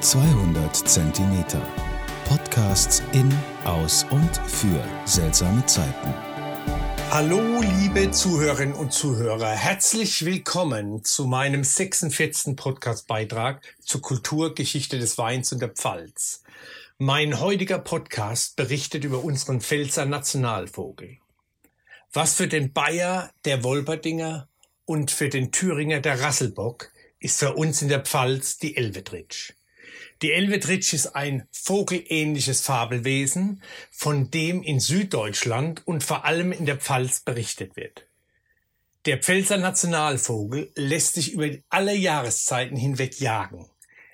200 Zentimeter. Podcasts in, aus und für seltsame Zeiten. Hallo, liebe Zuhörerinnen und Zuhörer. Herzlich willkommen zu meinem 46. Podcast-Beitrag zur Kulturgeschichte des Weins und der Pfalz. Mein heutiger Podcast berichtet über unseren Pfälzer Nationalvogel. Was für den Bayer der Wolperdinger und für den Thüringer der Rasselbock ist für uns in der Pfalz die Elvedritsch. Die Elvedritsch ist ein vogelähnliches Fabelwesen, von dem in Süddeutschland und vor allem in der Pfalz berichtet wird. Der Pfälzer Nationalvogel lässt sich über alle Jahreszeiten hinweg jagen.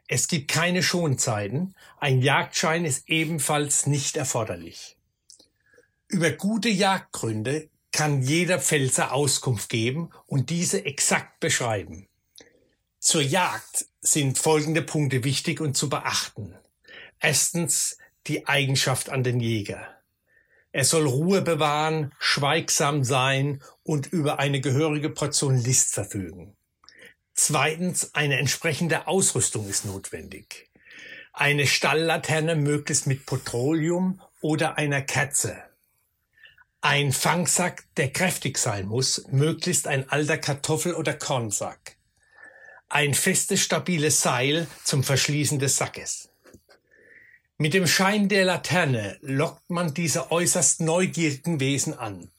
Es gibt keine Schonzeiten, ein Jagdschein ist ebenfalls nicht erforderlich. Über gute Jagdgründe kann jeder Pfälzer Auskunft geben und diese exakt beschreiben. Zur Jagd sind folgende Punkte wichtig und zu beachten. Erstens die Eigenschaft an den Jäger. Er soll Ruhe bewahren, schweigsam sein und über eine gehörige Portion List verfügen. Zweitens, eine entsprechende Ausrüstung ist notwendig. Eine Stalllaterne möglichst mit Petroleum oder einer Kerze. Ein Fangsack, der kräftig sein muss, möglichst ein alter Kartoffel- oder Kornsack ein festes, stabiles Seil zum Verschließen des Sackes. Mit dem Schein der Laterne lockt man diese äußerst neugierigen Wesen an.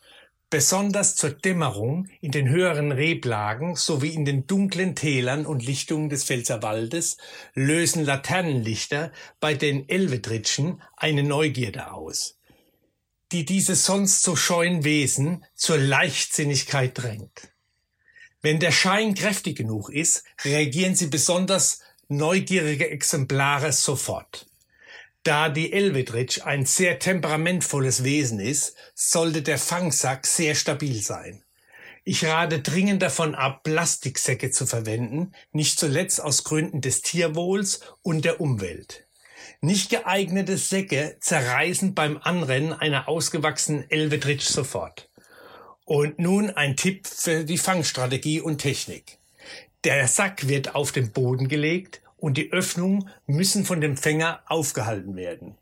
Besonders zur Dämmerung in den höheren Reblagen sowie in den dunklen Tälern und Lichtungen des Pfälzerwaldes lösen Laternenlichter bei den Elvedritschen eine Neugierde aus, die diese sonst so scheuen Wesen zur Leichtsinnigkeit drängt. Wenn der Schein kräftig genug ist, reagieren sie besonders neugierige Exemplare sofort. Da die Elvedritsch ein sehr temperamentvolles Wesen ist, sollte der Fangsack sehr stabil sein. Ich rate dringend davon ab, Plastiksäcke zu verwenden, nicht zuletzt aus Gründen des Tierwohls und der Umwelt. Nicht geeignete Säcke zerreißen beim Anrennen einer ausgewachsenen Elvedritsch sofort. Und nun ein Tipp für die Fangstrategie und Technik. Der Sack wird auf den Boden gelegt und die Öffnungen müssen von dem Fänger aufgehalten werden.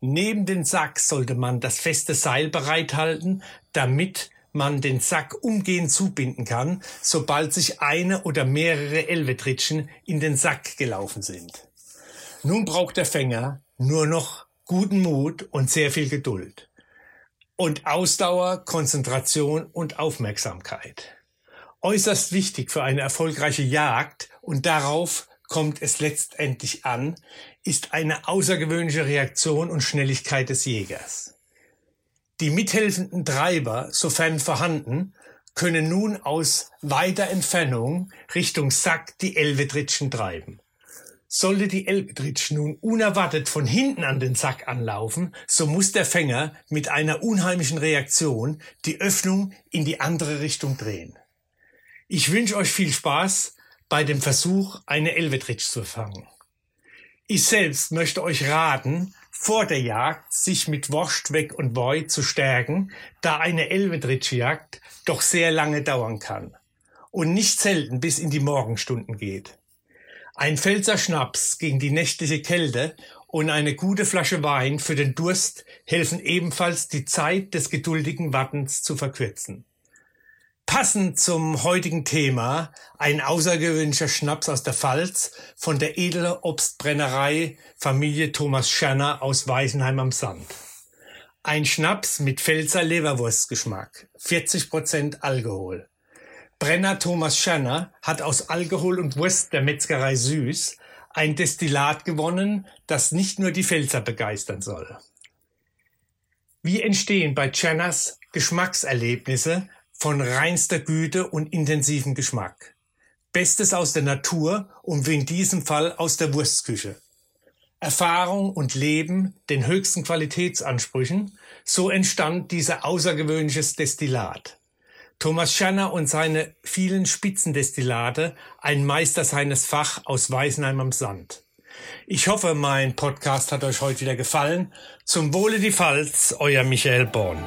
Neben den Sack sollte man das feste Seil bereithalten, damit man den Sack umgehend zubinden kann, sobald sich eine oder mehrere Elvetritschen in den Sack gelaufen sind. Nun braucht der Fänger nur noch guten Mut und sehr viel Geduld und Ausdauer, Konzentration und Aufmerksamkeit. Äußerst wichtig für eine erfolgreiche Jagd und darauf kommt es letztendlich an, ist eine außergewöhnliche Reaktion und Schnelligkeit des Jägers. Die mithelfenden Treiber, sofern vorhanden, können nun aus weiter Entfernung Richtung Sack die Elvedritschen treiben. Sollte die Elbetritsch nun unerwartet von hinten an den Sack anlaufen, so muss der Fänger mit einer unheimlichen Reaktion die Öffnung in die andere Richtung drehen. Ich wünsche euch viel Spaß bei dem Versuch, eine Elvetritsch zu fangen. Ich selbst möchte euch raten, vor der Jagd sich mit Wurstweg und Boy zu stärken, da eine Elvetritschjagd doch sehr lange dauern kann und nicht selten bis in die Morgenstunden geht. Ein Pfälzer Schnaps gegen die nächtliche Kälte und eine gute Flasche Wein für den Durst helfen ebenfalls, die Zeit des geduldigen Wartens zu verkürzen. Passend zum heutigen Thema ein außergewöhnlicher Schnaps aus der Pfalz von der edle Obstbrennerei Familie Thomas Scherner aus Weißenheim am Sand. Ein Schnaps mit Pfälzer Leberwurstgeschmack, 40 Prozent Alkohol. Brenner Thomas Scherner hat aus Alkohol und Wurst der Metzgerei Süß ein Destillat gewonnen, das nicht nur die Pfälzer begeistern soll. Wie entstehen bei Cherners Geschmackserlebnisse von reinster Güte und intensivem Geschmack? Bestes aus der Natur und wie in diesem Fall aus der Wurstküche. Erfahrung und Leben den höchsten Qualitätsansprüchen, so entstand dieser außergewöhnliches Destillat. Thomas Schanner und seine vielen Spitzendestillate, ein Meister seines Fach aus Weißenheim am Sand. Ich hoffe, mein Podcast hat euch heute wieder gefallen. Zum Wohle die Pfalz, euer Michael Born.